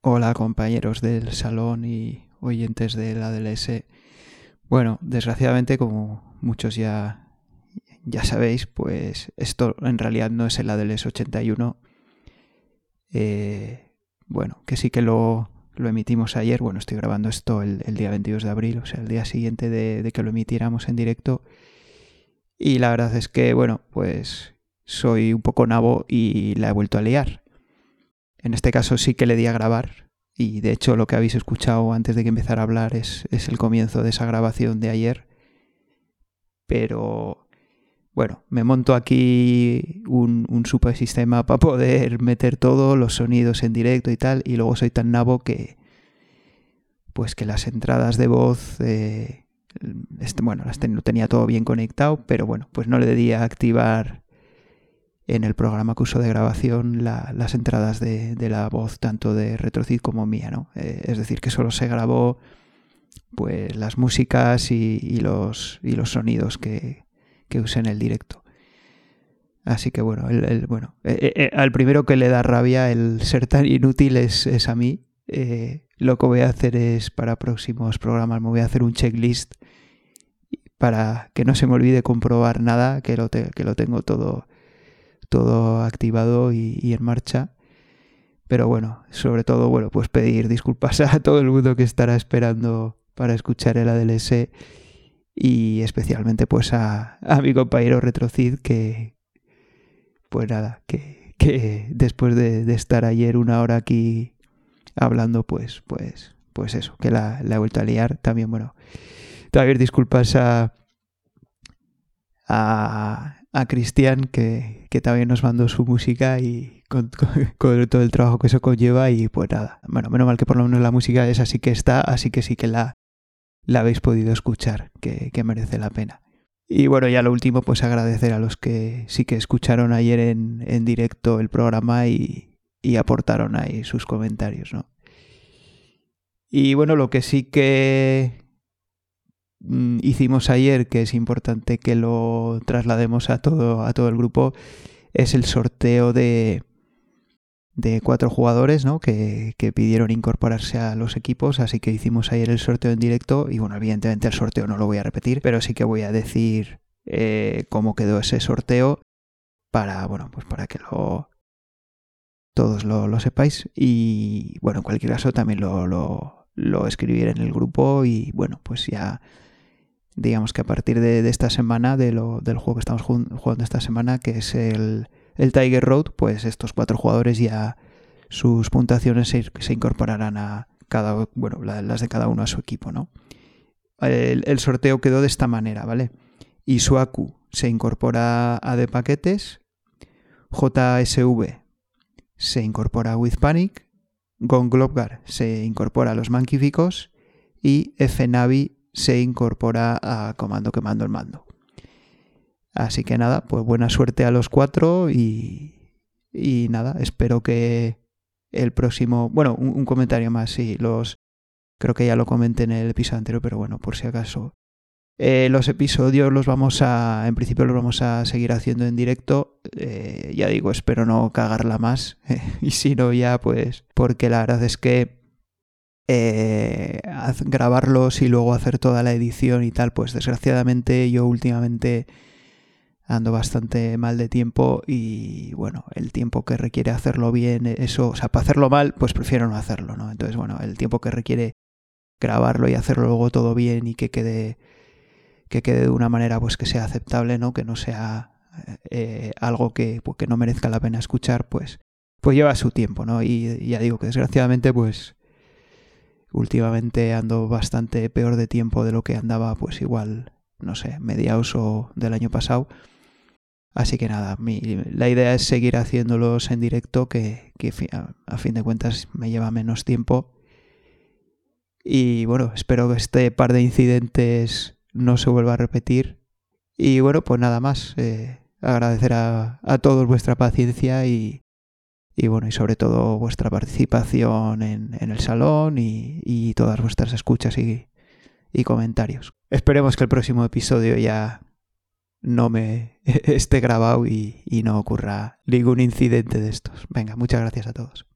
Hola compañeros del salón y oyentes de la DLS. Bueno, desgraciadamente como muchos ya, ya sabéis, pues esto en realidad no es el ADLS 81. Eh, bueno, que sí que lo, lo, emitimos ayer. Bueno, estoy grabando esto el, día 22 de abril, o sea, el día siguiente de, de que lo emitiéramos en directo. Y la verdad es que, bueno, pues soy un poco nabo y la he vuelto a liar. En este caso sí que le di a grabar y de hecho lo que habéis escuchado antes de que empezara a hablar es, el comienzo de esa grabación de ayer. Pero bueno, me monto aquí un, un super sistema para poder meter todos los sonidos en directo y tal y luego soy tan nabo que pues que las entradas de voz este, bueno, las tenía todo bien conectado, pero bueno, pues no le di a activar en el programa que uso de grabación las entradas de, la voz tanto de Retrocid como mía, ¿no? Eh, es decir, que solo se grabó pues las músicas y, los, y los sonidos que, que, usé en el directo. Así que bueno, bueno eh, eh, al primero que le da rabia el ser tan inútil es, es a mí. lo que voy a hacer es para próximos programas me voy a hacer un checklist para que no se me olvide comprobar nada, que lo, que lo tengo todo todo activado y, en marcha. Pero bueno, sobre todo, bueno, pues pedir disculpas a todo el mundo que estará esperando para escuchar el ADLS y especialmente pues a, mi compañero Retrocid que, pues nada, que, que después de, estar ayer una hora aquí hablando, pues, pues, pues eso, que la, la he vuelto a liar. También, bueno, también disculpas a, a a Cristian, que, también nos mandó su música y con, todo el trabajo que eso conlleva. Y pues nada, bueno, menos mal que por lo menos la música es así que está, así que sí que la, la habéis podido escuchar, que, merece la pena. Y bueno, ya lo último, pues agradecer a los que sí que escucharon ayer en, en directo el programa y, y aportaron ahí sus comentarios, ¿no? Y bueno, lo que sí que hicimos ayer, que es importante que lo traslademos a todo, a todo el grupo, es el sorteo de, de cuatro jugadores ¿no? que, pidieron incorporarse a los equipos, así que hicimos ayer el sorteo en directo y bueno, evidentemente el sorteo no lo voy a repetir, pero sí que voy a decir eh, cómo quedó ese sorteo para, bueno, pues para que lo todos lo, sepáis y bueno, en cualquier caso también lo, lo, lo escribiré en el grupo y bueno, pues ya digamos que a partir de, esta semana, de lo, del juego que estamos jugando esta semana, que es el, Tiger Road, pues estos cuatro jugadores ya sus puntuaciones se, incorporarán a cada, bueno, las de cada uno a su equipo, ¿no? El, sorteo quedó de esta manera, ¿vale? Isuaku se incorpora a de paquetes, JSV se incorpora a With Panic, Gonglobgar se incorpora a los manquíficos y FNavi se incorpora a comando que mando el mando. Así que nada, pues buena suerte a los cuatro y, y nada, espero que el próximo, bueno, un, comentario más, sí, los, creo que ya lo comenté en el episodio anterior, pero bueno, por si acaso. Eh, los episodios los vamos a, en principio los vamos a seguir haciendo en directo. Eh, ya digo, espero no cagarla más. y si no, ya pues, porque la verdad es que eh, grabarlos y luego hacer toda la edición y tal, pues desgraciadamente yo últimamente ando bastante mal de tiempo y bueno, el tiempo que requiere hacerlo bien, eso, o sea, para hacerlo mal, pues prefiero no hacerlo, ¿no? Entonces, bueno, el tiempo que requiere grabarlo y hacerlo luego todo bien y que quede que quede de una manera pues que sea aceptable, ¿no? Que no sea eh, algo que, pues, que no merezca la pena escuchar, pues pues lleva su tiempo, ¿no? Y ya digo que desgraciadamente pues últimamente ando bastante peor de tiempo de lo que andaba, pues igual, no sé, mediados o del año pasado. Así que nada, mi, la idea es seguir haciéndolos en directo, que, a, fin de cuentas me lleva menos tiempo. Y bueno, espero que este par de incidentes no se vuelva a repetir. Y bueno, pues nada más. Eh, agradecer a, a todos vuestra paciencia y, y bueno, y sobre todo vuestra participación en, el salón y, todas vuestras escuchas y, comentarios. Esperemos que el próximo episodio ya no me esté grabado y no ocurra ningún incidente de estos. Venga, muchas gracias a todos.